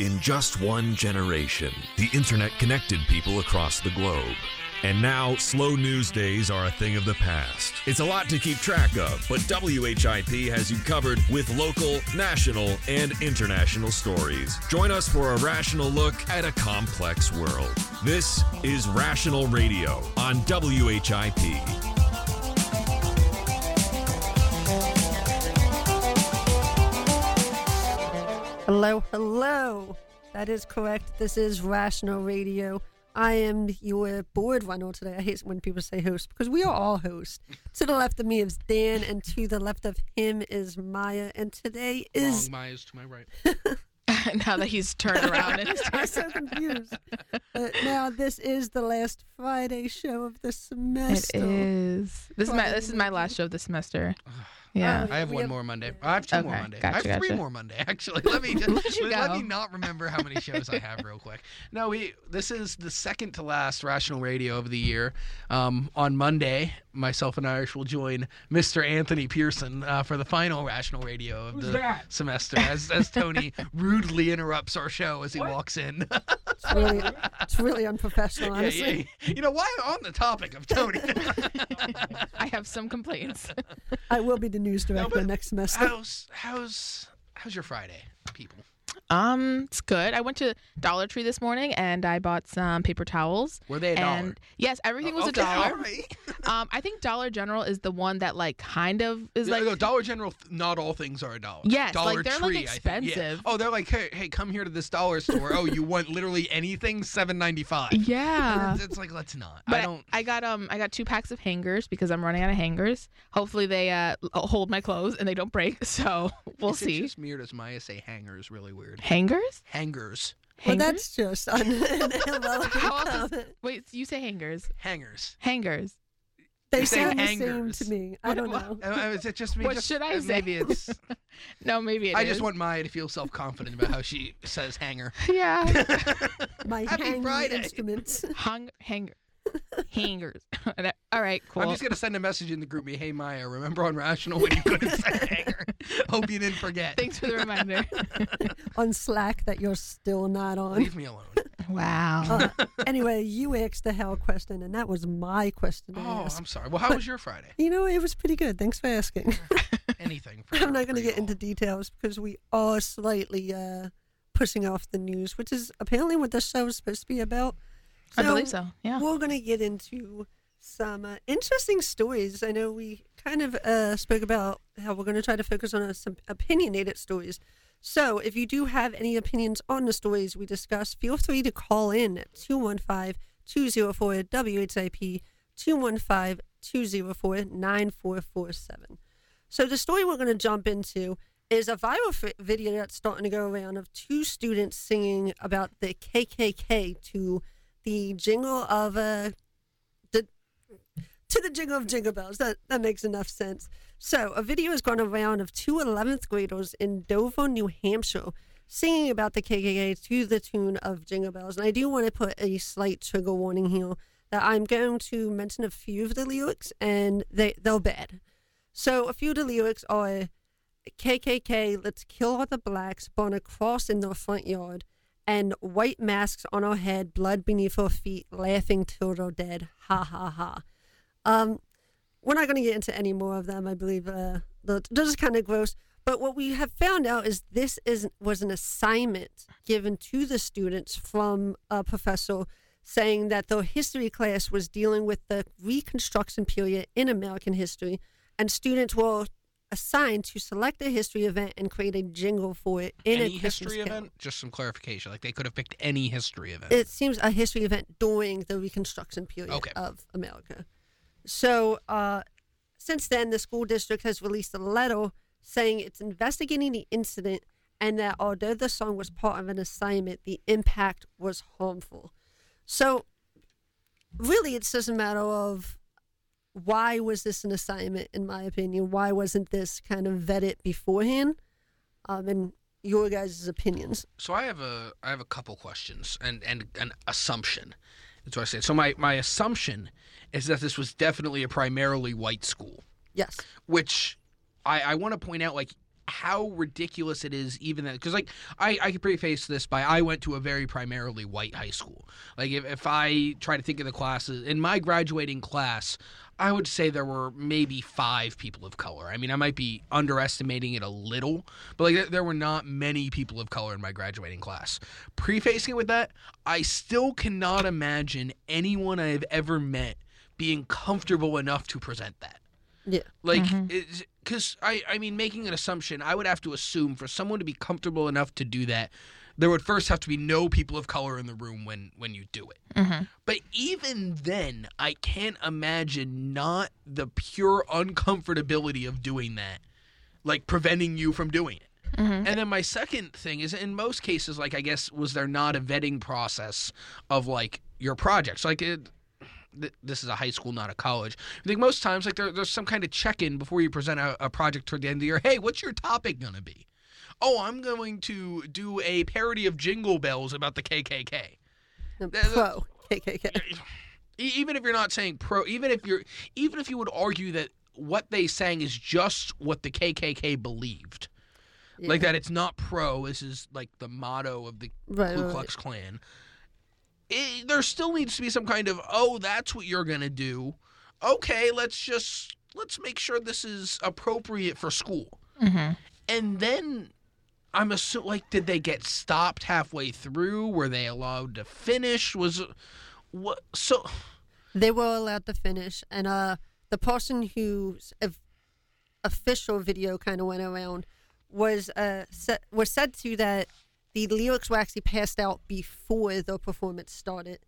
In just one generation, the internet connected people across the globe. And now, slow news days are a thing of the past. It's a lot to keep track of, but WHIP has you covered with local, national, and international stories. Join us for a rational look at a complex world. This is Rational Radio on WHIP. Hello, hello. That is correct. This is Rational Radio. I am your board runner today. I hate when people say host because we are all hosts. to the left of me is Dan, and to the left of him is Maya. And today is. Wrong Maya's to my right. now that he's turned around and I'm so confused. But now this is the last Friday show of the semester. is. This is my this is my last show of the semester. Yeah. I have one have- more Monday. I have two more Okay, Monday. I have three gotcha. more Monday actually. Let me just, Look at let me not remember how many shows I have real quick. No, we this is the second to last Rational Radio of the year. Um, on Monday, myself and Irish will join Mr. Anthony Pearson uh, for the final Rational Radio of the semester. As as Tony rudely interrupts our show as he walks in. It's really, it's really unprofessional, yeah, honestly. yeah. You know why on the topic of Tony? I have some complaints. I will be the news director but next semester. how's how's how's your Friday, people? Um, it's good. I went to Dollar Tree this morning and I bought some paper towels. Were they a dollar? yes, everything was Okay, a dollar. all right. Um, I think Dollar General is the one that like kind of is like no, Dollar General. th- Not all things are a dollar. Yes, Dollar like, they're, like, Tree, I think, yeah. expensive. Oh, they're like, hey, hey, come here to this dollar store. oh, you want literally anything? Seven ninety five. yeah. It's, like let's not. But I don't. I got um I got two packs of hangers because I'm running out of hangers. Hopefully they uh hold my clothes and they don't break. So we'll is see. It just me or does Maya say hangers really weird? Hangers? Hangers. Well, Hangers? that's just un- How else is- comment. Wait, you say hangers? Hangers. Hangers. They You're saying sound the same hangers. to me. I What- don't know. Uh, is it just me? What Just- should I uh, say? Maybe it's. No, maybe it I is. just want Maya to feel self confident about how she says hanger. Yeah. My Happy hanging Friday. instruments. Hung hanger. Hangers. All right, cool. I'm just gonna send a message in the GroupMe. Hey Maya, remember on Rational when you couldn't say hanger? Hope you didn't forget. Thanks for the reminder. on Slack that you're still not on. Leave me alone. wow. Uh, anyway, you asked the hell question, and that was my question Oh, ask. I'm sorry. Well, how was your Friday? You know, it was pretty good. Thanks for asking. Anything. For, I'm not going to get into details because we are slightly uh, pushing off the news, which is apparently what this show is supposed to be about. I believe so. Yeah. We're going to get into some uh, interesting stories. I know we kind of uh, spoke about how we're going to try to focus on uh, some opinionated stories. So if you do have any opinions on the stories we discuss, feel free to call in at 215 204 WHIP 215 204 9447. So the story we're going to jump into is a viral video that's starting to go around of two students singing about the KKK to the jingle of uh, the to the jingle of jingle bells. That that makes enough sense. So a video has gone around of two 11th graders in Dover, New Hampshire, singing about the KKK to the tune of Jingle Bells. And I do want to put a slight trigger warning here that I'm going to mention a few of the lyrics, and they they're bad. So a few of the lyrics are KKK, let's kill all the blacks, burn a cross in their front yard, and white masks on our head, blood beneath our feet, laughing till they're dead. Ha ha ha. Um, we're not going to get into any more of them. I believe uh, they're, kind of gross. But what we have found out is this is was an assignment given to the students from a professor saying that their history class was dealing with the Reconstruction period in American history, and students were assigned to select a history event and create a jingle for it in any a Christmas history event? Just some clarification. Like they could have picked any history event. It seems a history event during the Reconstruction period Okay. of America. So, uh, since then, the school district has released a letter saying it's investigating the incident and that although the song was part of an assignment, the impact was harmful. So, really, it's just a matter of why was this an assignment, in my opinion? Why wasn't this kind of vetted beforehand? Um, and your guys' opinions. so I have a I have a couple questions and and an assumption. That's what I said. So my my assumption is that this was definitely a primarily white school, Yes. which I I want to point out like how ridiculous it is even that because like I, I can preface this by i went to a very primarily white high school like if, if i try to think of the classes in my graduating class i would say there were maybe five people of color. I mean i might be underestimating it a little but like there- there were not many people of color in my graduating class. Prefacing it with that i still cannot imagine anyone i have ever met being comfortable enough to present that. Yeah. like, mm-hmm. because I, I mean, making an assumption, I would have to assume for someone to be comfortable enough to do that, there would first have to be no people of color in the room when when you do it. Mm-hmm. But even then, I can't imagine not the pure uncomfortability of doing that, like preventing you from doing it. Mm-hmm. And then my second thing is, in most cases, like I guess, was there not a vetting process of like your projects? Like it, th- this is a high school, not a college. I think most times, like there, there's some kind of check-in before you present a, a project toward the end of the year. Hey, what's your topic gonna be? Oh, I'm going to do a parody of Jingle Bells about the KKK. The pro KKK. E- Even if you're not saying pro, even if you're, even if you would argue that what they sang is just what the KKK believed, like that it's not pro. This is like the motto of the Right, Ku right, Klux Klan. It, there still needs to be some kind of oh, that's what you're gonna do. Okay, let's just let's make sure this is appropriate for school. Mm-hmm. And then I'm assuming like, did they get stopped halfway through? Were they allowed to finish? Was what so? They were allowed to finish, and uh, the person whose of- official video kind of went around was uh was said to that the lyrics were actually passed out before the performance started,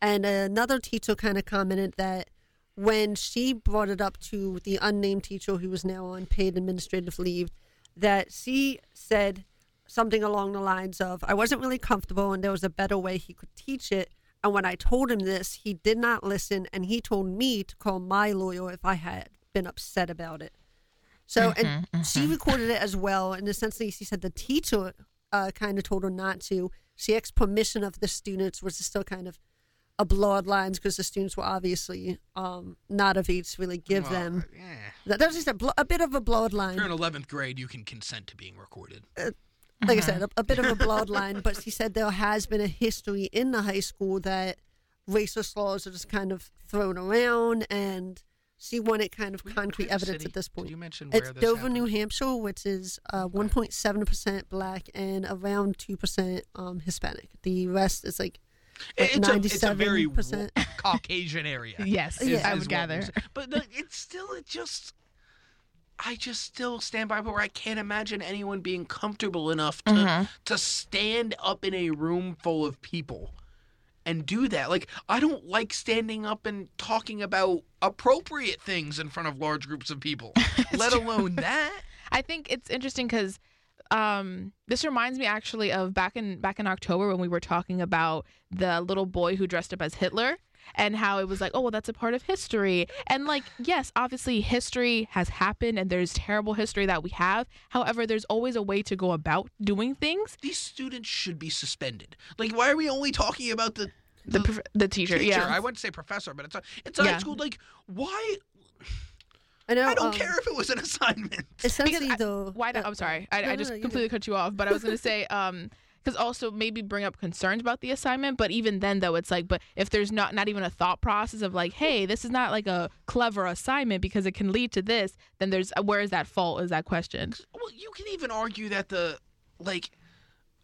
and another teacher kind of commented that when she brought it up to the unnamed teacher who was now on paid administrative leave, that she said something along the lines of, I wasn't really comfortable and there was a better way he could teach it. And when I told him this, he did not listen and he told me to call my lawyer if I had been upset about it. So, and she recorded it as well. And essentially, she said the teacher uh, kind of told her not to. She asked permission of the students, which is still kind of a blurred lines because the students were obviously um, not of age to really give Well, them. yeah. That, was just a, bl- a bit of a blurred line If you're in 11th grade, you can consent to being recorded. Like I said, a, a bit of a bloodline, but she said there has been a history in the high school that racist laws are just kind of thrown around, and she wanted kind of Which- concrete evidence city? at this Did point. you mention where It's this Dover, happened? New Hampshire, which is uh, 1.7% black and around 2% um, Hispanic. The rest is like It- It's a, it's a very 97%. Caucasian area. Yes, Yeah. I would gather. But the, it's still, it just, I just still stand by where I can't imagine anyone being comfortable enough to Mhm. to stand up in a room full of people and do that. Like I don't like standing up and talking about appropriate things in front of large groups of people, let alone that. I think it's interesting because um, this reminds me actually of back in back in October when we were talking about the little boy who dressed up as Hitler and how it was like, oh well, that's a part of history. And like, yes, obviously history has happened and there's terrible history that we have. However, there's always a way to go about doing things. These students should be suspended. Like why are we only talking about the The prof- the teacher, teacher? yeah. I wouldn't say professor, but it's a it's a Yeah. high school. Like why? I know. I don't um, care if it was an assignment. Essentially, I- though. Why? uh, Not, I'm sorry. I, no, I just no, you completely cut you off. But I was gonna say, um, because also maybe bring up concerns about the assignment. But even then, though, it's like, but if there's not not even a thought process of like, hey, this is not like a clever assignment because it can lead to this, then there's where is that fault? Is that question? Well, you can even argue that the like,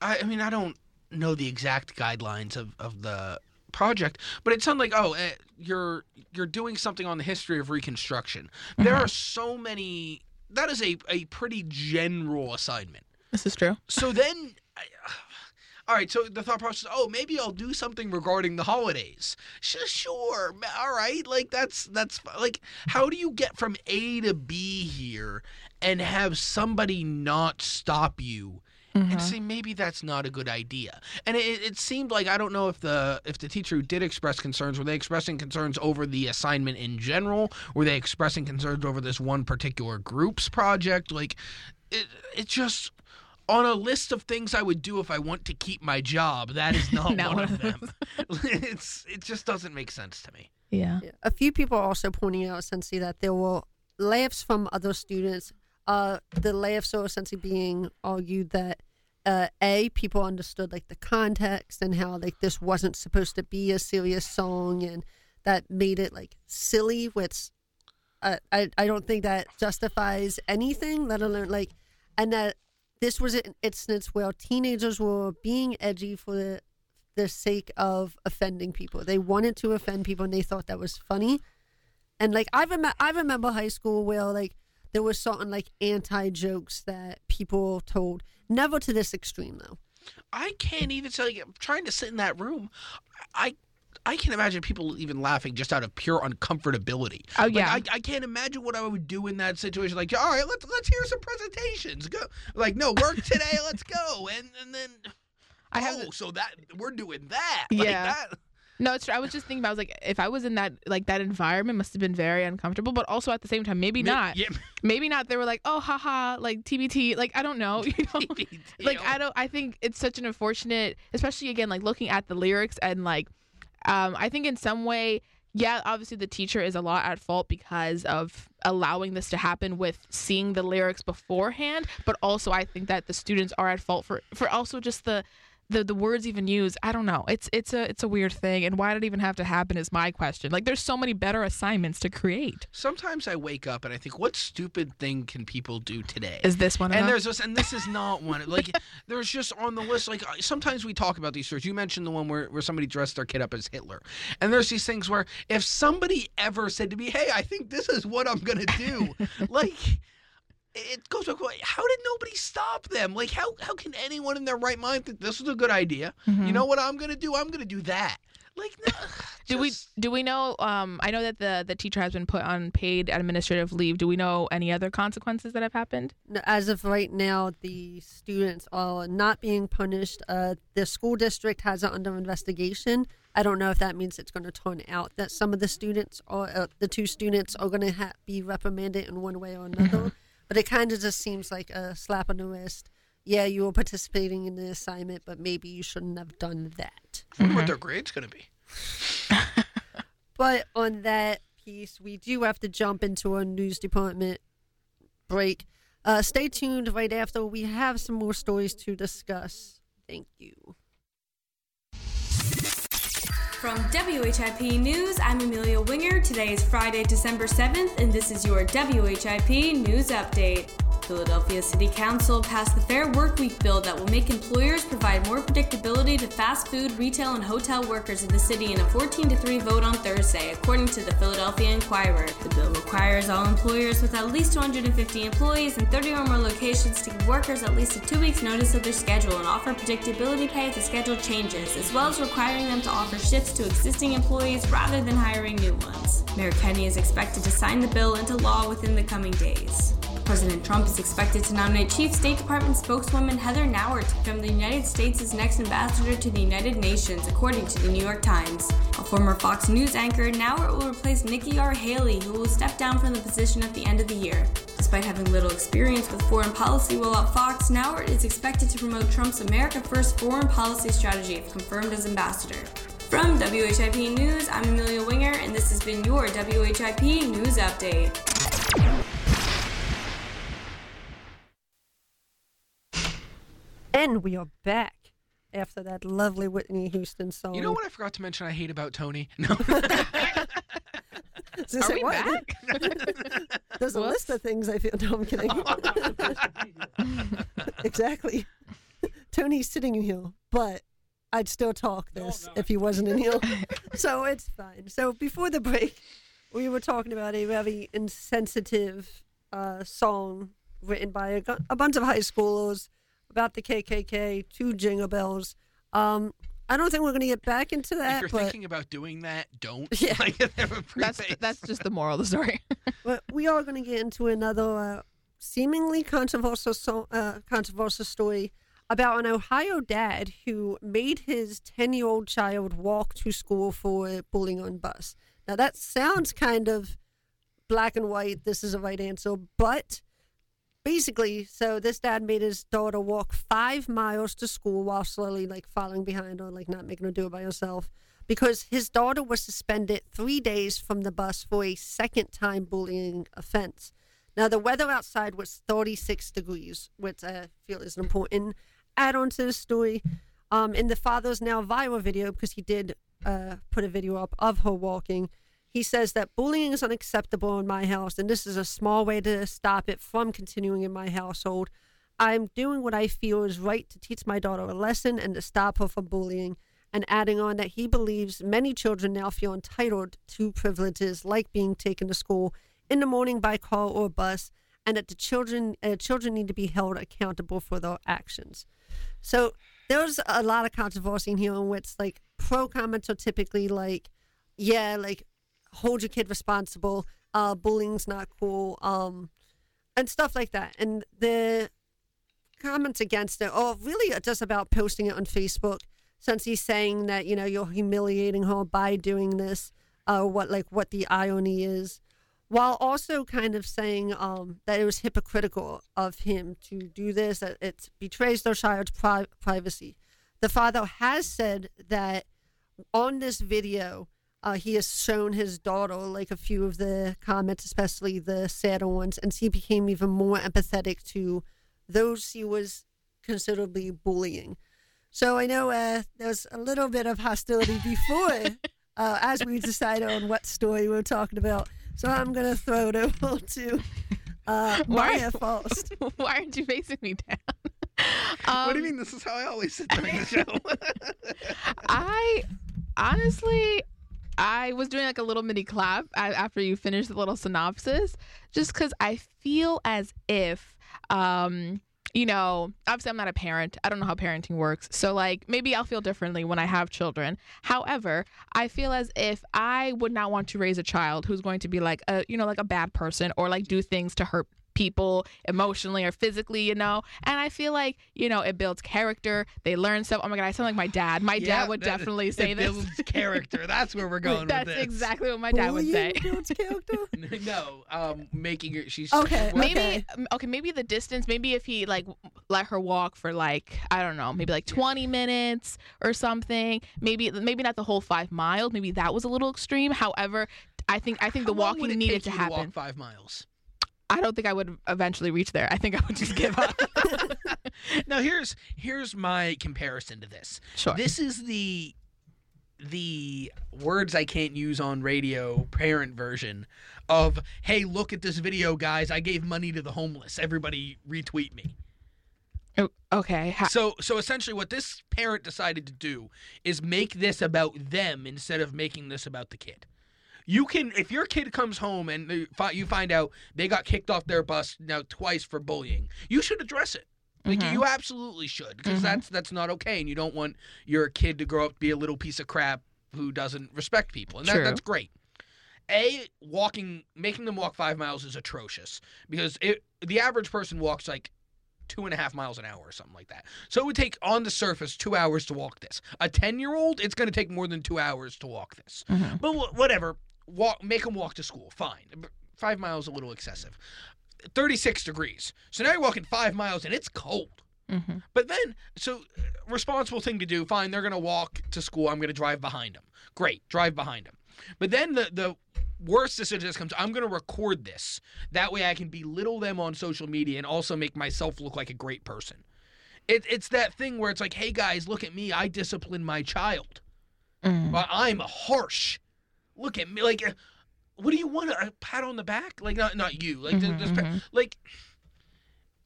I, I mean, I don't know the exact guidelines of, of the project, but it sounded like oh, eh, you're you're doing something on the history of Reconstruction. There are so many. That is a a pretty general assignment. This is true. So then. I, all right, so the thought process, oh, maybe I'll do something regarding the holidays. Sh- Sure, all right, like that's that's like how do you get from A to B here and have somebody not stop you and mm-hmm. say maybe that's not a good idea? And it, it seemed like I don't know if the if the teacher who did express concerns were they expressing concerns over the assignment in general, were they expressing concerns over this one particular group's project? Like, it it just on a list of things I would do if I want to keep my job, that is not, Not one one of of them. it's it just doesn't make sense to me. Yeah. Yeah. A few people are also pointing out essentially that there were laughs from other students Uh, the laughs are essentially being argued that uh, a people understood like the context and how like this wasn't supposed to be a serious song and that made it like silly which uh, I, I don't think that justifies anything let alone like and that this was an instance where teenagers were being edgy for the, the sake of offending people they wanted to offend people and they thought that was funny and like I remember I remember high school where like there was certain like anti jokes that people told never to this extreme though I can't even tell you. I'm trying to sit in that room. I I can't imagine people even laughing just out of pure uncomfortability. Oh, Like, yeah. I, I can't imagine what I would do in that situation. Like, all right, let's let's hear some presentations. Go. Like, no work today. let's go. And and then. I have oh, so that we're doing that. Like Yeah. that. No, it's true. I was just thinking about. I was like, if I was in that like that environment, must have been very uncomfortable. But also at the same time, maybe Ma- not. Yeah. Maybe not. They were like, oh, haha, like TBT. Like I don't know. You know. like I don't. I think it's such an unfortunate, especially again, like looking at the lyrics and like, um, I think in some way, yeah, obviously the teacher is a lot at fault because of allowing this to happen with seeing the lyrics beforehand. But also, I think that the students are at fault for for also just the. The, the words even used, I don't know. It's it's a it's a weird thing, and why did it even have to happen is my question. Like, there's so many better assignments to create. Sometimes I wake up and I think, what stupid thing can people do today? Is this one? and there's this, and this is not one. Like, there's just on the list. Like, uh, sometimes we talk about these stories. You mentioned the one where, where somebody dressed their kid up as Hitler, and there's these things where if somebody ever said to me, "Hey, I think this is what I'm gonna do," like. It goes back. like, How did nobody stop them? Like, how how can anyone in their right mind think this is a good idea? Mm-hmm. You know what I'm gonna do? I'm gonna do that. Like, no, Do we do we know? Um, I know that the the teacher has been put on paid administrative leave. Do we know any other consequences that have happened? As of right now, the students are not being punished. Uh, the school district has it under investigation. I don't know if that means it's going to turn out that some of the students or uh, the two students are going to ha- be reprimanded in one way or another. but it kind of just seems like a slap on the wrist. Yeah, you were participating in the assignment, but maybe you shouldn't have done that. I wonder what their grade's gonna be. But on that piece, we do have to jump into our news department break. Uh, stay tuned right after. We have some more stories to discuss. Thank you. From WHIP News, I'm Amelia Winger. Today is Friday, December 7th, and this is your WHIP News Update. Philadelphia City Council passed the Fair Workweek bill that will make employers provide more predictability to fast food, retail, and hotel workers in the city in a 14 to 3 vote on Thursday, according to the Philadelphia Inquirer. The bill requires all employers with at least 250 employees and 30 or more locations to give workers at least a two weeks notice of their schedule and offer predictability pay if the schedule changes, as well as requiring them to offer shifts to existing employees rather than hiring new ones. Mayor Kenny is expected to sign the bill into law within the coming days. President Trump is expected to nominate Chief State Department spokeswoman Heather Nauert to become the United States' next ambassador to the United Nations, according to the New York Times. A former Fox News anchor, Nauert will replace Nikki R. Haley, who will step down from the position at the end of the year. Despite having little experience with foreign policy while at Fox, Nauert is expected to promote Trump's America First foreign policy strategy if confirmed as ambassador. From WHIP News, I'm Amelia Winger, and this has been your WHIP News Update. And we are back after that lovely Whitney Houston song. You know what I forgot to mention? I hate about Tony. No. I was gonna Are we what? back? There's a list of things I feel. No, I'm kidding. exactly. Tony's sitting in here, but I'd still talk this if he wasn't in here. so it's fine. So before the break, we were talking about a very insensitive uh, song written by a, a bunch of high schoolers about the KKK, two jingle bells. Um, I don't think we're going to get back into that. if you're but thinking about doing that, don't. Yeah. Like, That's that's just the moral of the story. But we are going to get into another uh, seemingly controversial so- uh, controversial story about an Ohio dad who made his 10 year old child walk to school for bullying on bus. Now, that sounds kind of black and white. This is a right answer. But basically, so this dad made his daughter walk five miles to school while slowly like following behind her, like not making her do it by herself because his daughter was suspended three days from the bus for a second time bullying offense. Now, the weather outside was 36 degrees, which I feel is an important add on to the story. Um, in the father's now viral video, because he did uh, put a video up of her walking, he says that bullying is unacceptable in my house, and this is a small way to stop it from continuing in my household. I'm doing what I feel is right to teach my daughter a lesson and to stop her from bullying. And adding on that he believes many children now feel entitled to privileges like being taken to school in the morning by car or bus, and that the children uh, children need to be held accountable for their actions. So there's a lot of controversy in here in which like pro comments are typically like, yeah, like hold your kid responsible, uh, bullying's not cool, um, and stuff like that. And the comments against it are really just about posting it on Facebook since he's saying that, you know, you're humiliating her by doing this, uh, what like what the irony is. While also kind of saying um, that it was hypocritical of him to do this, that it betrays their child's pri- privacy. The father has said that on this video, uh, he has shown his daughter like a few of the comments, especially the sadder ones, and he became even more empathetic to those he was considerably bullying. So I know uh, there was a little bit of hostility before, uh, as we decided on what story we are talking about. So I'm gonna throw it over to uh, Why- Maya first. Why aren't you facing me down? what do you Um, mean? This is how I always sit during the show. I honestly, I was doing like a little mini clap after you finished the little synopsis, just because I feel as if, um, you know, obviously I'm not a parent. I don't know how parenting works. So, like, maybe I'll feel differently when I have children. However, I feel as if I would not want to raise a child who's going to be like a, you know, like a bad person or like do things to hurt people emotionally or physically, you know. And I feel like, you know, it builds character. They learn stuff. Oh my god, I sound like my dad. My Yeah, dad would that- definitely say it this. builds character. That's where we're going That's with this. exactly what my dad would say. Builds character. no, um, making her. She's Okay, Maybe Okay. okay. okay, maybe the distance. Maybe if he like let her walk for like I don't know, maybe like twenty minutes or something. Maybe maybe not the whole five miles. Maybe that was a little extreme. However, I think I think the how long would walking needed to happen. walk five miles. I don't think I would eventually reach there. I think I would just give up. now here's here's my comparison to this. sure. This is the the words I can't use on radio parent version of hey look at this video guys I gave money to the homeless everybody retweet me. O- okay. So so essentially what this parent decided to do is make this about them instead of making this about the kid. You can if your kid comes home and you find out they got kicked off their bus now twice for bullying, you should address it. Like Mhm. you absolutely should because Mhm. that's that's not okay and you don't want your kid to grow up to be a little piece of crap who doesn't respect people. And that, that's great. A walking making them walk 5 miles is atrocious because it the average person walks like two and a half miles an hour or something like that. So it would take on the surface two hours to walk this. A ten year old, it's going to take more than two hours to walk this. Mhm. But wh- whatever, walk, make them walk to school. Fine. Five miles a little excessive. Thirty six degrees. So now you're walking five miles and it's cold. Mhm. But then, so responsible thing to do. Fine, they're going to walk to school. I'm going to drive behind them. Great, drive behind them. But then the the worst decision just comes. I'm going to record this. That way, I can belittle them on social media and also make myself look like a great person. It, it's that thing where it's like, hey guys, look at me. I discipline my child. Mm. But I'm harsh. Look at me. Like, what do you want? A pat on the back? Like, not not you. Like, Mhm, this mhm. like.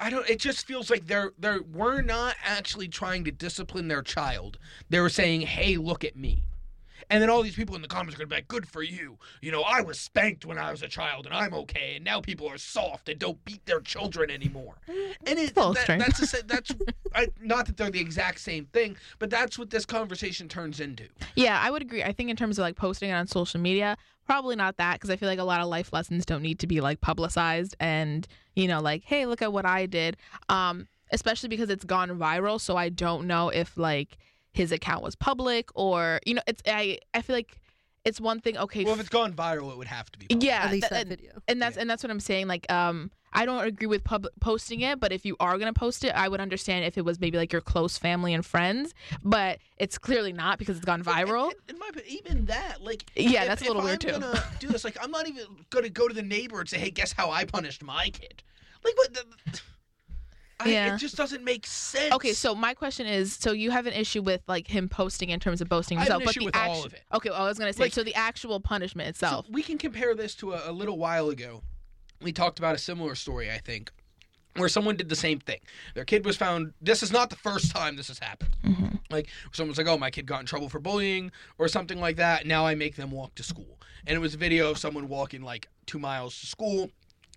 I don't. It just feels like they're they're we're not actually trying to discipline their child. They're saying, "Hey, look at me," and then all these people in the comments are gonna be like, "Good for you." You know, I was spanked when I was a child, and I'm okay. And now people are soft and don't beat their children anymore. And it, Full that, that's a, that's I, not that they're the exact same thing, but that's what this conversation turns into. Yeah, I would agree. I think in terms of like posting it on social media, probably not that because I feel like a lot of life lessons don't need to be like publicized and you know like hey look at what I did. Um, especially because it's gone viral, so I don't know if like his account was public or you know it's I I feel like it's one thing. Okay, Well, if it's gone viral, it would have to be. public. yeah, At least tha- that and, video. and that's Yeah. and that's what I'm saying. Like, um, I don't agree with pub- posting it, but if you are gonna post it, I would understand if it was maybe like your close family and friends. But it's clearly not because it's gone viral. In, in my even that, like, Yeah, if- that's a little if little I'm weird, too. Gonna do this, like, I'm not even gonna go to the neighbor and say, "Hey, guess how I punished my kid?" Like, what? The, I, Yeah. It just doesn't make sense. Okay, so my question is, so you have an issue with like him posting in terms of boasting I have himself, an but issue the with all of it. Okay, well, I was gonna say, Like- so the actual punishment So itself. we can compare this to a, a little while ago. We talked about a similar story, I think, where someone did the same thing. Their kid was found. This is not the first time this has happened. Mhm. Like someone's like, "Oh, my kid got in trouble for bullying or something like that." Now I make them walk to school, and it was a video of someone walking like two miles to school.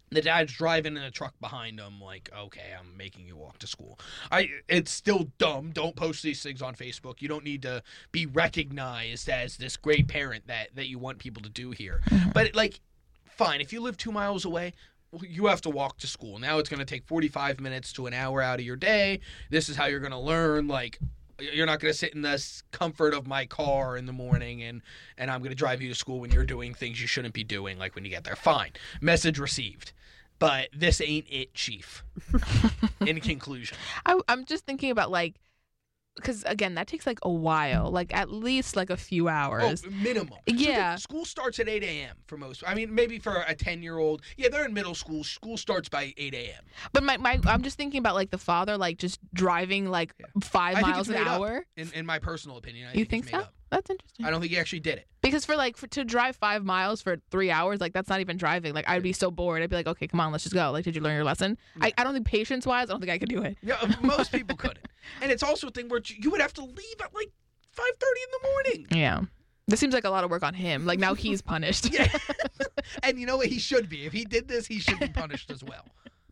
The dad's driving in a truck behind him, like, okay, I'm making you walk to school. I, it's still dumb. Don't post these things on Facebook. You don't need to be recognized as this great parent that that you want people to do here. Mm-hmm. But like, fine, if you live two miles away, well, you have to walk to school. Now it's going to take 45 minutes to an hour out of your day. This is how you're going to learn. Like, you're not going to sit in the comfort of my car in the morning and and I'm going to drive you to school when you're doing things you shouldn't be doing like when you get there. Fine. Message received. But this ain't it, chief. in conclusion. I, I'm just thinking about like, because again, that takes like a while, like at least like a few oh, hours. Oh, minimum. So Yeah. school starts at 8 a.m. for most. I mean, maybe for a 10 year old. Yeah, they're in middle school. School starts by 8 a.m. But my, my, I'm just thinking about like the father, like just driving like Yeah. five I miles an hour. In, in my personal opinion, I you think, think so? up. That's interesting. I don't think he actually did it. Because for like for, to drive five miles for three hours, like that's not even driving. Like I'd be so bored. I'd be like, okay, come on, let's just go. Like, did you learn your lesson? I, I don't think patience wise, I don't think I could do it. Yeah, uh, most people couldn't. And it's also a thing where you would have to leave at like 5:30 in the morning. Yeah. This seems like a lot of work on him. Like now he's punished. Yeah. and you know what? He should be. If he did this, he should be punished as well.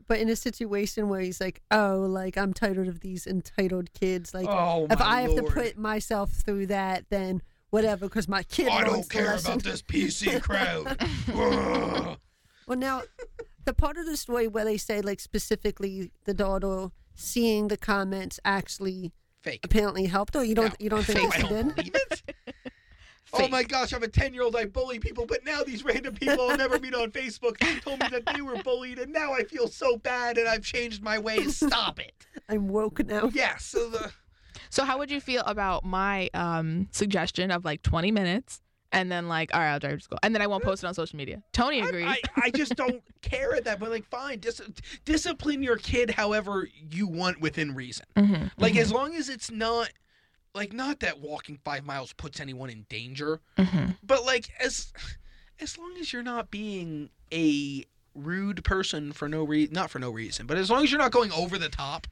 But in a situation where he's like, oh, like I'm tired of these entitled kids. Like, oh, if my I have Lord. to put myself through that, then whatever, because my kid I don't care lesson. about this PC crowd. Well, now, the part of the story where they say, like, specifically the daughter seeing the comments actually Fake. apparently helped, or you don't, No. you don't think No, she did? Believe. Oh my gosh, I'm a 10 year old. I bully people, but now these random people I'll never meet on Facebook told me that they were bullied, and now I feel so bad and I've changed my ways. Stop it. I'm woke now. Yeah, so the. So how would you feel about my um suggestion of like 20 minutes and then like, all right, I'll drive to school, and then I won't post it on social media? Tony I- agrees. I, I just don't care at that point. Like, fine, dis- discipline your kid however you want within reason. Mhm, Like, mhm, as long as it's not, like, not that walking five miles puts anyone in danger, mhm. but like, as as long as you're not being a rude person for no reason, not for no reason, but as long as you're not going over the top.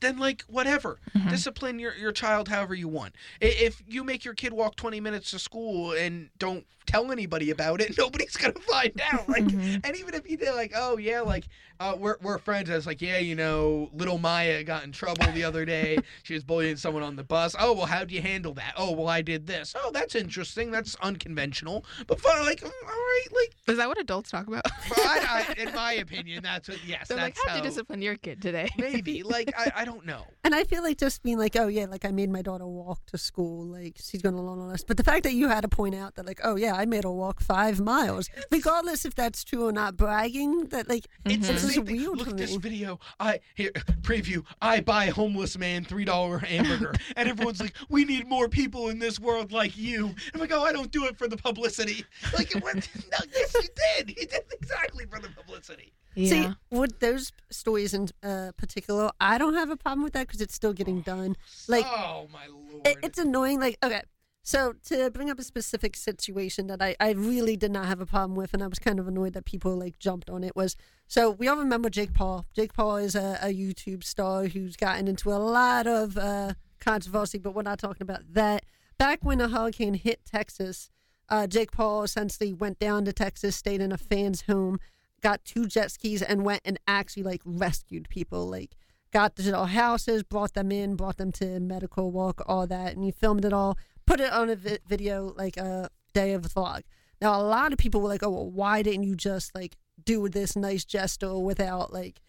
Then like whatever, Mhm. discipline your, your child however you want. If you make your kid walk twenty minutes to school and don't tell anybody about it, nobody's gonna find out. Like, Mhm. and even if you did, like, oh yeah, like uh, we're we're friends. I was like, yeah, you know, little Maya got in trouble the other day. she was bullying someone on the bus. Oh well, how do you handle that? Oh well, I did this. Oh, that's interesting. That's unconventional, but fun. Like, mm, all right, like, Is that what adults talk about? but I, I, in my opinion, that's what. Yes, They're like, that's how'd you discipline your kid today? Maybe, like, I, I don't know. And I feel like just being like, oh yeah, like I made my daughter walk to school, like she's gonna learn all this. But the fact that you had to point out that, like, oh yeah, I made her walk five miles, regardless if that's true or not, bragging that like It's it's just weird Look at this video. I here preview. I buy homeless man three dollar hamburger, and everyone's like, "We need more people in this world like you." I'm like, "Oh, I don't do it for the publicity." Like, what? No, yes, you did. You did exactly for the publicity. See, with those stories in uh, particular, I don't have a problem with that because it's still getting done. Like, oh my lord. it, it's annoying. Like, okay, so to bring up a specific situation that I, I really did not have a problem with, and I was kind of annoyed that people like jumped on it was so we all remember Jake Paul. Jake Paul is a, a YouTube star who's gotten into a lot of uh, controversy, but we're not talking about that. Back when a hurricane hit Texas, uh, Jake Paul essentially went down to Texas, stayed in a fan's home, got two jet skis, and went and actually like rescued people. Like got to their houses, brought them in, brought them to medical walk, all that, and he filmed it all, put it on a vi- video like a day of vlog. Now a lot of people were like, "Oh, well, why didn't you just like do this nice gesture without like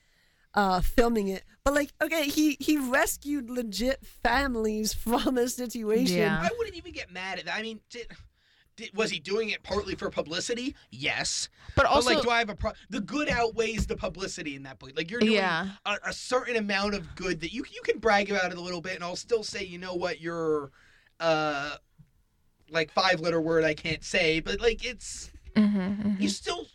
uh filming it?" But like, okay, he he rescued legit families from a situation. Yeah. I wouldn't even get mad at that. I mean, did Did, was he doing it partly for publicity? Yes. But also, but like, do I have a pro? The good outweighs the publicity in that point. Like you're doing Yeah. a, a certain amount of good that you you can brag about it a little bit, and I'll still say, you know what, you're, uh, like five letter word I can't say, but like it's Mhm, mhm. you still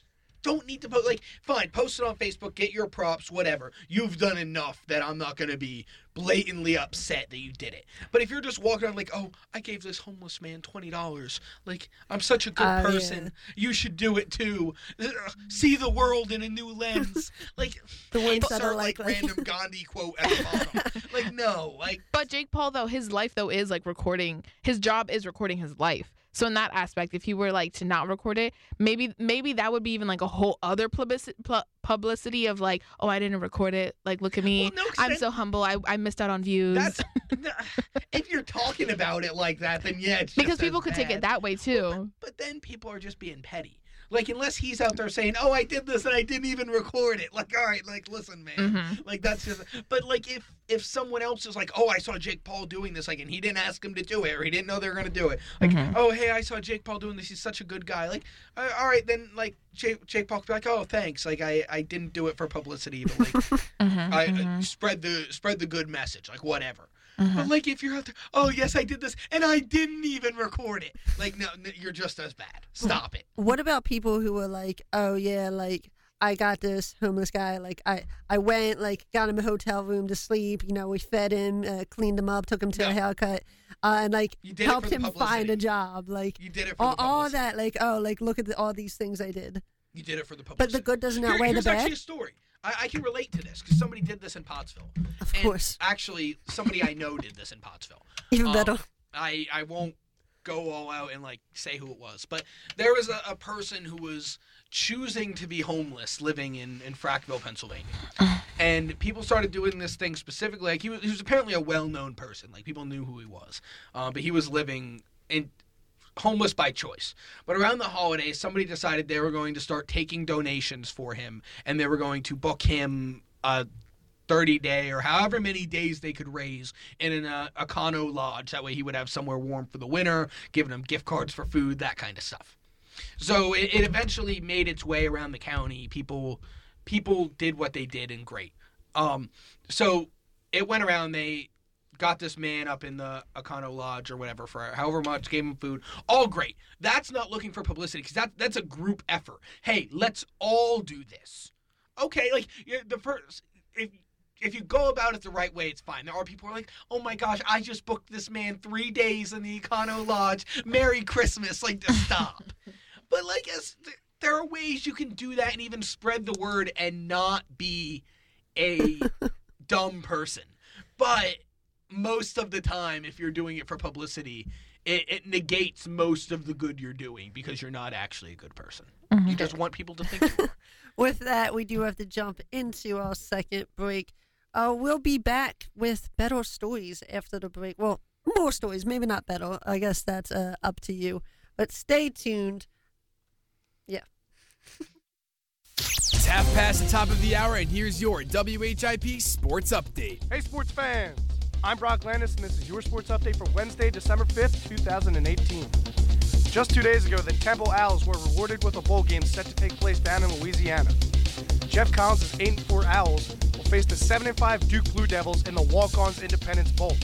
don't need to post. Like, fine, post it on Facebook, get your props, whatever. You've done enough that I'm not gonna be blatantly upset that you did it. But if you're just walking around like, oh, I gave this homeless man twenty dollars, like I'm such a good oh, yeah. person, you should do it too. See the world in a new lens. like The ones that insert, are like random Gandhi quote at the bottom. like no, like But Jake Paul, though, his life though is like recording. His job is recording his life. So in that aspect, if he were like to not record it, maybe maybe that would be even like a whole other publicity publicity of like, oh, I didn't record it. Like, look at me. Well, no, I'm so humble. I, I missed out on views. if you're talking about it like that, then yeah, because people could take it that way too. But then people are just being petty. Like unless he's out there saying, "Oh, I did this and I didn't even record it." Like, all right, like listen, man. Mhm. Like that's just. But like if if someone else is like, "Oh, I saw Jake Paul doing this," like, and he didn't ask him to do it or he didn't know they were gonna do it. Like, Mhm. "Oh, hey, I saw Jake Paul doing this. He's such a good guy." Like, uh, all right, then like Jake Jake Paul could be like, "Oh, thanks. Like I I didn't do it for publicity, but like Mhm, I uh, mhm, spread the spread the good message. Like whatever." Mhm. But like if you're out there, oh yes, I did this, and I didn't even record it. Like no, n- you're just as bad. Stop it. What about people who were like, oh yeah, like I got this homeless guy. Like I, I went, like got him a hotel room to sleep. You know, we fed him, uh, cleaned him up, took him to No. a haircut, uh, and like helped the him find a job. Like You did it for all, the all that. Like oh, like look at the, all these things I did. You did it for the public. But the good doesn't Here- outweigh the here's bad. actually a story. I, I can relate to this because somebody did this in Pottsville. Of And course, Actually, somebody I know did this in Pottsville. even Um, better. I I won't go all out and like say who it was, but there was a, a person who was choosing to be homeless, living in in Frackville, Pennsylvania, and people started doing this thing specifically. Like he was he was apparently a well known person, like people knew who he was, uh, but he was living in homeless by choice. But around the holidays, somebody decided they were going to start taking donations for him, and they were going to book him a 30 day or however many days they could raise in an uh, Econo lodge. That way he would have somewhere warm for the winter, giving him gift cards for food, that kind of stuff. So it, it eventually made its way around the county. People people did what they did and great. Um, so it went around. They got this man up in the Econo Lodge or whatever for however much, gave him food. All great. That's not looking for publicity because that that's a group effort. Hey, let's all do this. Okay, like the first if if you go about it the right way, it's fine. There are people who are like, oh my gosh, I just booked this man three days in the Econo Lodge. Merry Christmas. Like, just stop. but like, as, there are ways you can do that and even spread the word and not be a dumb person. But most of the time, if you're doing it for publicity, it, it negates most of the good you're doing because you're not actually a good person. You just want people to think. With that, we do have to jump into our second break. Uh, we'll be back with better stories after the break. Well, more stories, maybe not better. I guess that's uh, up to you. But stay tuned. Yeah. It's half past the top of the hour, and here's your WHIP Sports Update. Hey, sports fans! I'm Brock Landis, and this is your sports update for Wednesday, December 5th, 2018. Just two days ago, the Temple Owls were rewarded with a bowl game set to take place down in Louisiana. Geoff Collins' 8 4 Owls will face the 7 5 Duke Blue Devils in the Walk Ons Independence Bowl.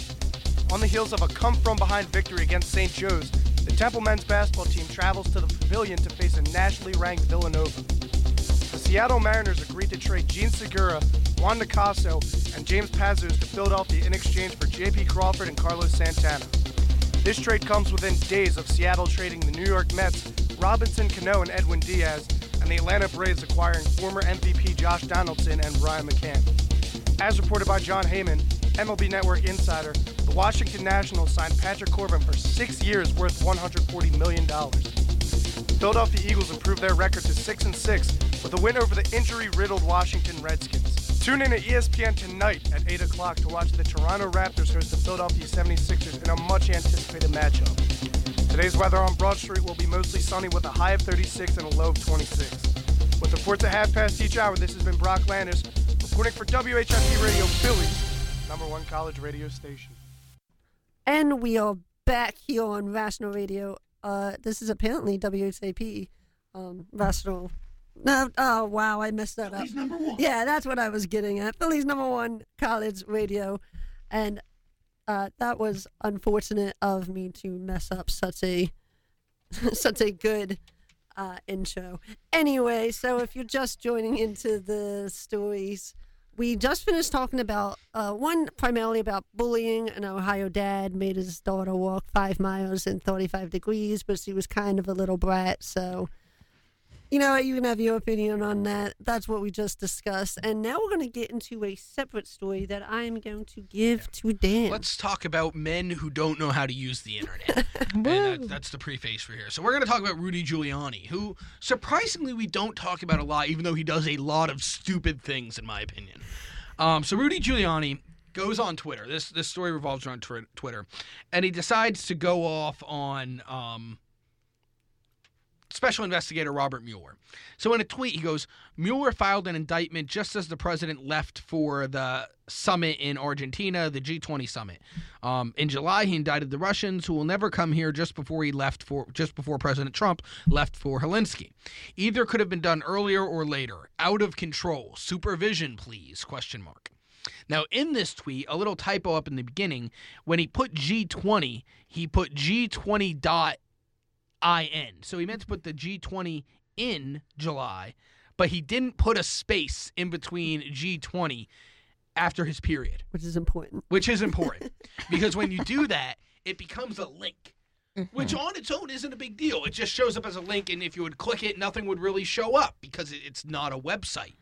On the heels of a come from behind victory against St. Joe's, the Temple men's basketball team travels to the pavilion to face a nationally ranked Villanova. The Seattle Mariners agreed to trade Jean Segura, Juan Nicasio, and James Pazos to Philadelphia in exchange for J.P. Crawford and Carlos Santana. This trade comes within days of Seattle trading the New York Mets, Robinson Cano and Edwin Diaz, and the Atlanta Braves acquiring former MVP Josh Donaldson and Brian McCann. As reported by Jon Heyman, MLB Network insider, the Washington Nationals signed Patrick Corbin for six years worth $140 million. The Philadelphia Eagles improved their record to 6 and 6 with a win over the injury-riddled Washington Redskins. Tune in to ESPN tonight at 8 o'clock to watch the Toronto Raptors host the Philadelphia 76ers in a much-anticipated matchup. Today's weather on Broad Street will be mostly sunny with a high of 36 and a low of 26. With reports at half past each hour, this has been Brock Landis reporting for WHIP Radio Philly's number one college radio station. And we are back here on Rational Radio uh, this is apparently WHAP, um, National. No, oh wow, I messed that up. number one. Yeah, that's what I was getting at. Philly's number one college radio, and uh, that was unfortunate of me to mess up such a such a good uh, intro. Anyway, so if you're just joining into the stories, we just finished talking about uh, one primarily about bullying. An Ohio dad made his daughter walk five miles in 35 degrees, but she was kind of a little brat, so you know what? You can have your opinion on that. That's what we just discussed. And now we're going to get into a separate story that I am going to give to Dan. Let's talk about men who don't know how to use the internet. and that, that's the preface for here. So we're going to talk about Rudy Giuliani, who surprisingly we don't talk about a lot, even though he does a lot of stupid things, in my opinion. Um, so Rudy Giuliani goes on Twitter. This this story revolves around twi- Twitter, and he decides to go off on. Um, Special Investigator Robert Mueller. So in a tweet, he goes, Mueller filed an indictment just as the president left for the summit in Argentina, the G20 summit. Um, in July, he indicted the Russians, who will never come here just before he left for just before President Trump left for Helsinki. Either could have been done earlier or later. Out of control. Supervision, please? Question mark. Now, in this tweet, a little typo up in the beginning. When he put G20, he put G20 dot IN. So he meant to put the G20 in July, but he didn't put a space in between G20 after his period, which is important. which is important because when you do that, it becomes a link. Mm-hmm. Which on its own isn't a big deal. It just shows up as a link, and if you would click it, nothing would really show up because it's not a website.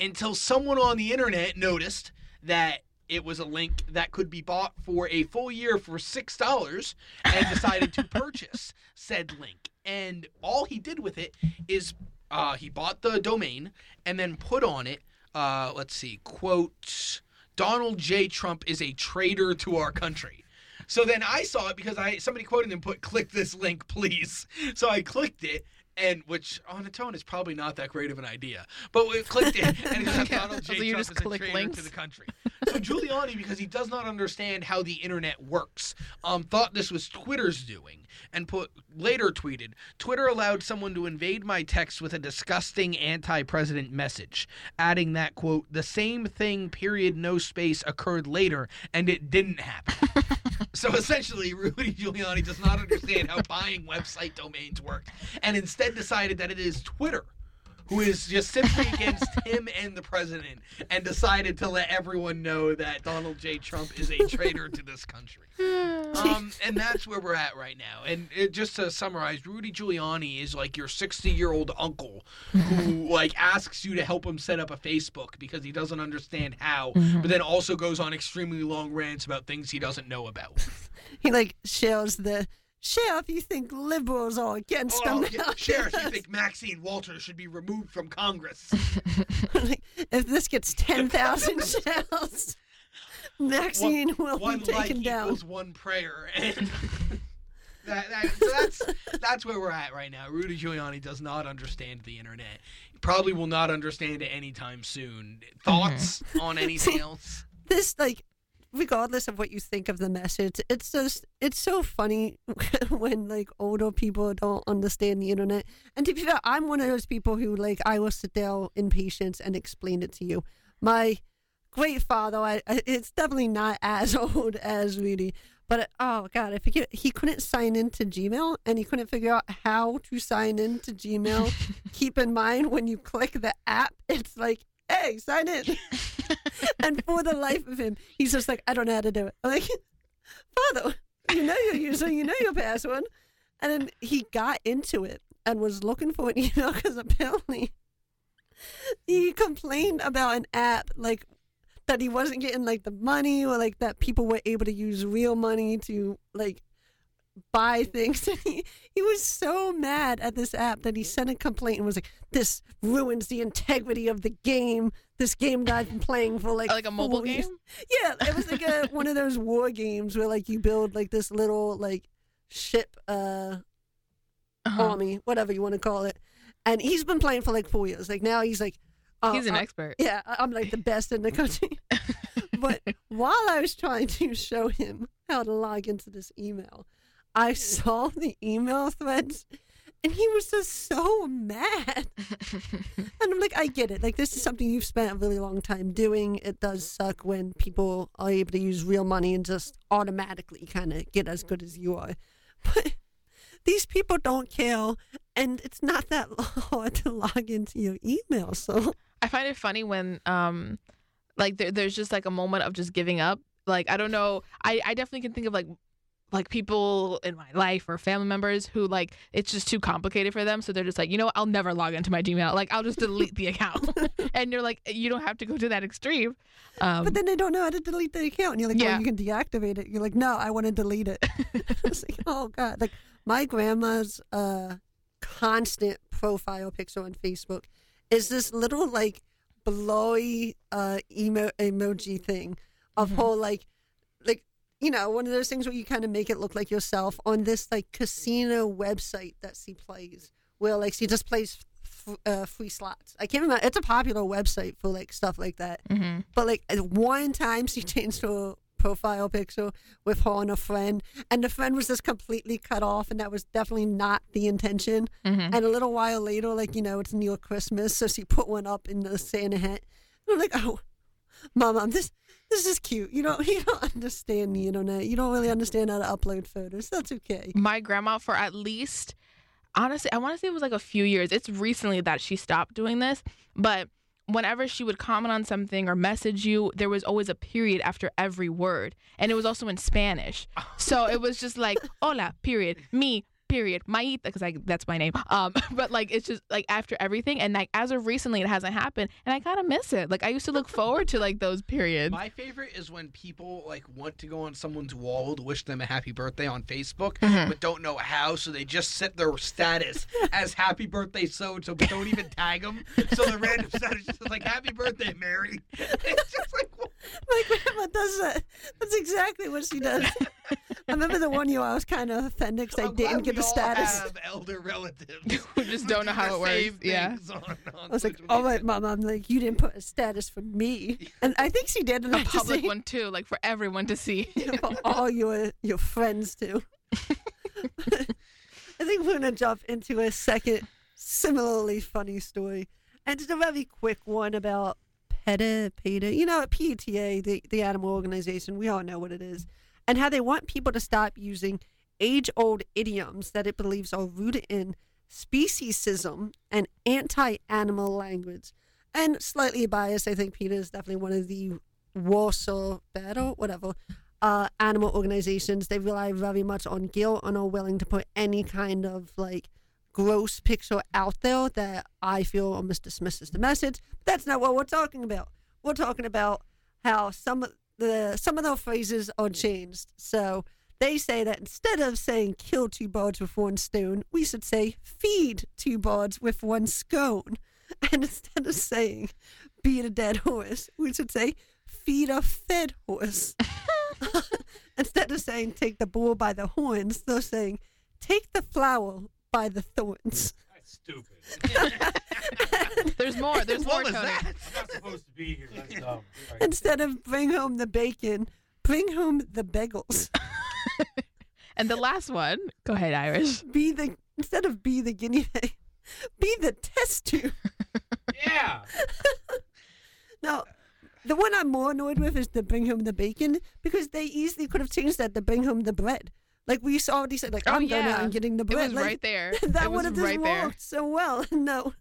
Until someone on the internet noticed that it was a link that could be bought for a full year for six dollars and decided to purchase said link. And all he did with it is uh, he bought the domain and then put on it, uh, let's see, quote, Donald J. Trump is a traitor to our country. So then I saw it because I somebody quoted him put click this link please. So I clicked it and which on its own is probably not that great of an idea. But we clicked it and it just Yeah. Donald J. So you Trump just is a click traitor links? to the country. So Giuliani, because he does not understand how the internet works, um, thought this was Twitter's doing and put later tweeted, Twitter allowed someone to invade my text with a disgusting anti-president message, adding that quote, the same thing, period, no space occurred later, and it didn't happen. So essentially, Rudy Giuliani does not understand how buying website domains work, and instead decided that it is Twitter who is just simply against him and the president, and decided to let everyone know that Donald J. Trump is a traitor to this country. Um, and that's where we're at right now. And it, just to summarize, Rudy Giuliani is like your 60 year old uncle who like asks you to help him set up a Facebook because he doesn't understand how, but then also goes on extremely long rants about things he doesn't know about. He like shares the sheriff. You think liberals are against Oh, them? yeah. Sheriff, you think Maxine Walters should be removed from Congress? If this gets ten thousand shells, Maxine will one be like taken down. equals one prayer, and that, that, so that's that's where we're at right now. Rudy Giuliani does not understand the internet. He probably will not understand it anytime soon. Mm-hmm. Thoughts on anything else? this like regardless of what you think of the message it's just it's so funny when like older people don't understand the internet. And to be fair i'm one of those people who like i will sit down in patience and explain it to you. My great father I, it's definitely not as old as Rudy but oh god i forget he couldn't sign into gmail and he couldn't figure out how to sign into gmail. Keep in mind when you click the app it's like hey sign in and for the life of him, he's just like, I don't know how to do it. I'm like, Father, you know your user, you know your password. And then he got into it and was looking for an email because apparently he complained about an app like that he wasn't getting like the money or like that people were able to use real money to like buy things. And he, he was so mad at this app that he sent a complaint and was like, This ruins the integrity of the game. This game that I've been playing for like like a mobile four years." game. Yeah, it was like a one of those war games where like you build like this little like ship uh Uh-huh. army, whatever you want to call it. And he's been playing for like four years. Like now he's like oh, He's an uh, expert. yeah, I'm like the best in the country. but while I was trying to show him how to log into this email, I saw the email threads and he was just so mad. and I'm like, I get it. Like, this is something you've spent a really long time doing. It does suck when people are able to use real money and just automatically kind of get as good as you are. But these people don't care, and it's not that hard to log into your email. So I find it funny when um like there, there's just like a moment of just giving up. Like I don't know. I I definitely can think of like like people in my life or family members who like it's just too complicated for them so they're just like you know what? i'll never log into my gmail like i'll just delete the account and you're like you don't have to go to that extreme um, but then they don't know how to delete the account. And you're like, Yeah. well, you can deactivate it. You're like, no, I want to delete it. it's like, oh, God. Like, my grandma's uh, constant profile picture on Facebook is this little, like, blowy uh, emo- emoji thing of Mm-hmm. like, like, you know, one of those things where you kind of make it look like yourself on this, like, casino website that she plays, where, like, she just plays f- uh, free slots. I can't remember. It's a popular website for, like, stuff like that. mhm. But like one time, she changed her profile picture with her and a friend, and the friend was just completely cut off, and that was definitely not the intention. Mhm. And a little while later, like you know, it's near Christmas, so she put one up in the Santa hat. And I'm like, oh, mom, I'm this this is cute. You don't you don't understand the internet. You don't really understand how to upload photos. That's okay. my grandma for at least honestly i want to say it was like a few years it's recently that she stopped doing this but whenever she would comment on something or message you there was always a period after every word and it was also in spanish so it was just like hola period me period maita because I that's my name um but like it's just like after everything and like as of recently it hasn't happened and I kind of miss it like I used to look forward to like those periods My favorite is when people like want to go on someone's wall to wish them a happy birthday on Facebook, Mm-hmm. but don't know how, so they just set their status as "Happy Birthday So so," but don't even tag them. So the random status just is like "Happy Birthday, Mary." It's just like what? My grandma does that. That's exactly what she does. I remember the one year I was kind of offended because I didn't get we the all status. Have elder relatives Who just don't know how it works. Yeah. On, on I was like, social oh, all right, media. mom. I'm like, you didn't put a status for me, and I think she did. And I a just public say, one too like for everyone to see for all your your friends too. I think we're gonna jump into a second similarly funny story, and just a very quick one about PETA, PETA. You know, PETA, the the animal organization. We all know what it is, and how they want people to stop using age-old idioms that it believes are rooted in speciesism and anti-animal language. And slightly biased, I think PETA is definitely one of the Warsaw Battle, whatever, uh, animal organizations. They rely very much on guilt and are willing to put any kind of like gross picture out there that I feel almost dismisses the message. But that's not what we're talking about. We're talking about how some the some of their phrases are changed. So they say that instead of saying kill two birds with one stone, we should say feed two birds with one scone. And instead of saying beat a dead horse, we should say feed a fed horse. instead of saying take the bull by the horns, they're saying take the flower by the thorns. That's stupid. There's more. There's more, What was Tony. that? It's not supposed to be here. That's dumb. Sorry. Instead of bring home the bacon, bring home the bagels. And the last one. Go ahead, Irish. Be the instead of be the guinea pig, be the test tube. Yeah. Now, the one I'm more annoyed with is the bring home the bacon because they easily could have changed that to bring home the bread. Like we saw already said, like Oh, I'm going yeah. out and getting the It bread. was Like, right there. that it would was have just right there. so well. No,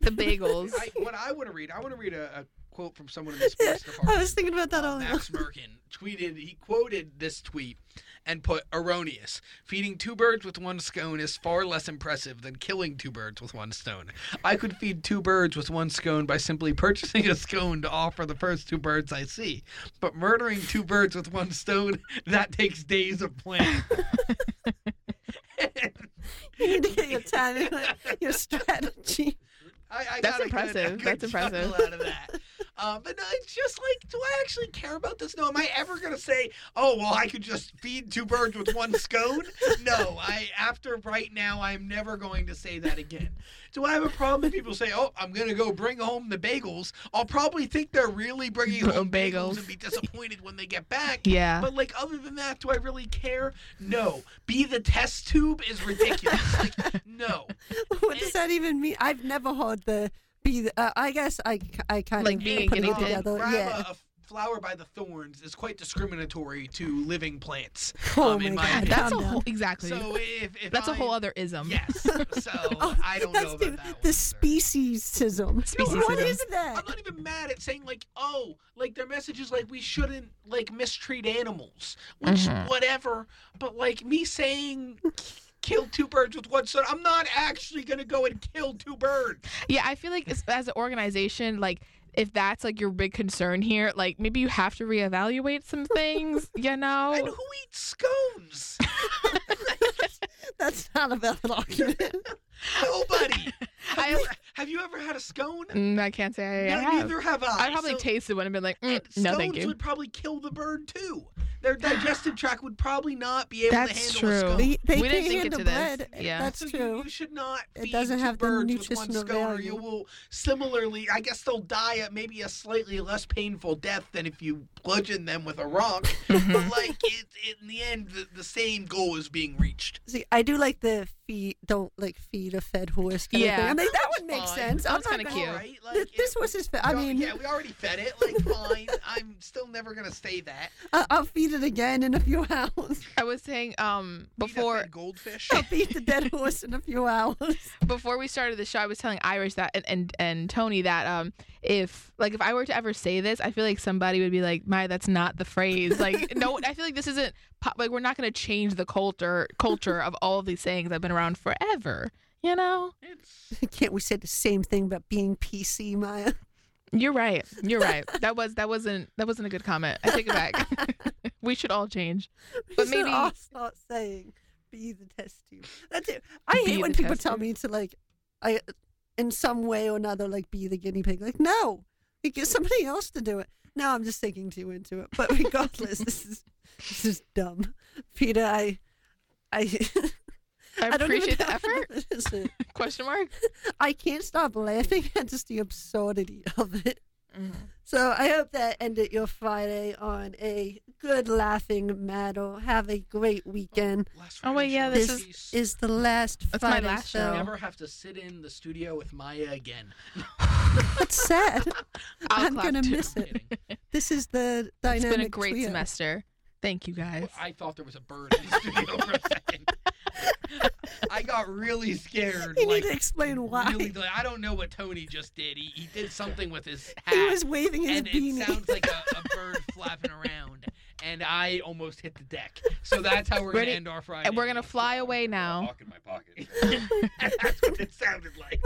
The bagels. I, what I want to read, I want to read a, a quote from someone in the sports department. I was thinking about that uh, all Max Merkin tweeted, he quoted this tweet and put erroneous. Feeding two birds with one scone is far less impressive than killing two birds with one stone. I could feed two birds with one scone by simply purchasing a scone to offer the first two birds I see. But murdering two birds with one stone, that takes days of planning. You need to get your timing, your strategy. I, I That's got a good- a impressive. good That's impressive. out of that. Um, but no, it's just like, do I actually care about this? No. Am I ever gonna say, oh well, I could just feed two birds with one scone? No. I after right now, I'm never going to say that again. Do I have a problem if people say, oh, I'm gonna go bring home the bagels? I'll probably think they're really bringing home bagels, Bagels. and be disappointed when they get back. Yeah. But like other than that, do I really care? No. Be the test tube is ridiculous. like no. what does that even mean? I've never heard the be. Uh, I guess I I kind Like of being a put it together. Grab Yeah. a, a flower by the thorns is quite discriminatory to living plants. Oh um, in my my God. opinion. That's a whole exactly. So if, if That's a whole other ism. Yes. So Oh, I don't know that's about the, that. the one, sir. speciesism. What Speciesism. is that? I'm not even mad at saying like, oh, like their message is like we shouldn't like mistreat animals, which Mhm. whatever. But like me saying kill two birds with one stone, I'm not actually gonna go and kill two birds. Yeah, I feel like as an organization, like if that's like your big concern here, like maybe you have to reevaluate some things. You know. And who eats scones? That's not a valid argument. Nobody. Have, I- you, have you ever had a scone? Mm, I can't say I, I no, have. neither have I. I probably So- tasted one and been like, mm, and no, thank you. would probably kill the bird too. Their digestive tract would probably not be able to That's handle a true. scone. They, they We can't didn't think handle into this. Yeah. That's so true. You, should not. It feed doesn't two have the birds with one nutritional scone, or you will similarly. I guess they'll die at maybe a slightly less painful death than if you bludgeon them with a rock. Mm-hmm. but like, it, in the end, the, the same goal is being reached. See, I do like the feed. Don't like feed a fed horse. Kind Yeah. of thing. I mean that would make fine. sense. That's I'm kinda not cute. Right? Th- Like, this was his. Fe- I mean, yeah, we already fed it. Like, fine. I'm still never gonna say that. I- I'll feed it again in a few hours. I was saying um before goldfish. I'll feed the dead horse in a few hours. before we started the show, I was telling Irish that and, and and Tony that um if like if I were to ever say this, I feel like somebody would be like, "My, that's not the phrase." Like, no, I feel like this isn't pop, like we're not going to change the culture culture of all of these sayings that have been around forever. You know, It's Can't we say the same thing about being PC, Maya? you're right. You're right. That was that wasn't that wasn't a good comment. I take it back. we should all change. We But should maybe- all start saying "be the test tube." That's it. I Be hate when people test tell me to like, I, in some way or another, like be the guinea pig. Like, no, like, get somebody else to do it. No, I'm just thinking too into it. But regardless, this is this is dumb, PETA. I, I. I, don't appreciate the effort. Question mark. I can't stop laughing at just the absurdity of it. Mm-hmm. So I hope that ended your Friday on a good laughing matter. Have a great weekend. Oh, last Oh, wait, Friday yeah, show. this This Peace. is the last That's my Friday last show. show. never have to sit in the studio with Maya again. That's sad. I'll I'm gonna too. miss it. This is the It's dynamic. been a great trio. semester. Thank you guys. I thought there was a bird in the studio for a second. I got really scared. You like, need to explain why. Really, like, I don't know what Tony just did. He, he did something with his hat. he was waving his and beanie. it sounds like a, a bird flapping around. And I almost hit the deck. So that's how we're going to end our Friday. and we're gonna fly away now. Hawk in my pocket. that's what it sounded like.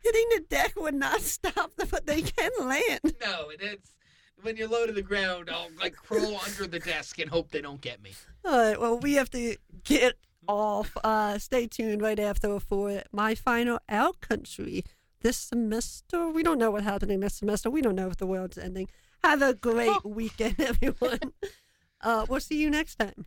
Hitting the deck would not stop them, but they can land. No, it's when you're low to the ground, I'll like crawl under the desk and hope they don't get me. All right. Well, we have to get off. Uh, stay tuned right after for my final out country this semester. We don't know what's happening this semester. We don't know if the world's ending. Have a great weekend, everyone. Uh, we'll see you next time.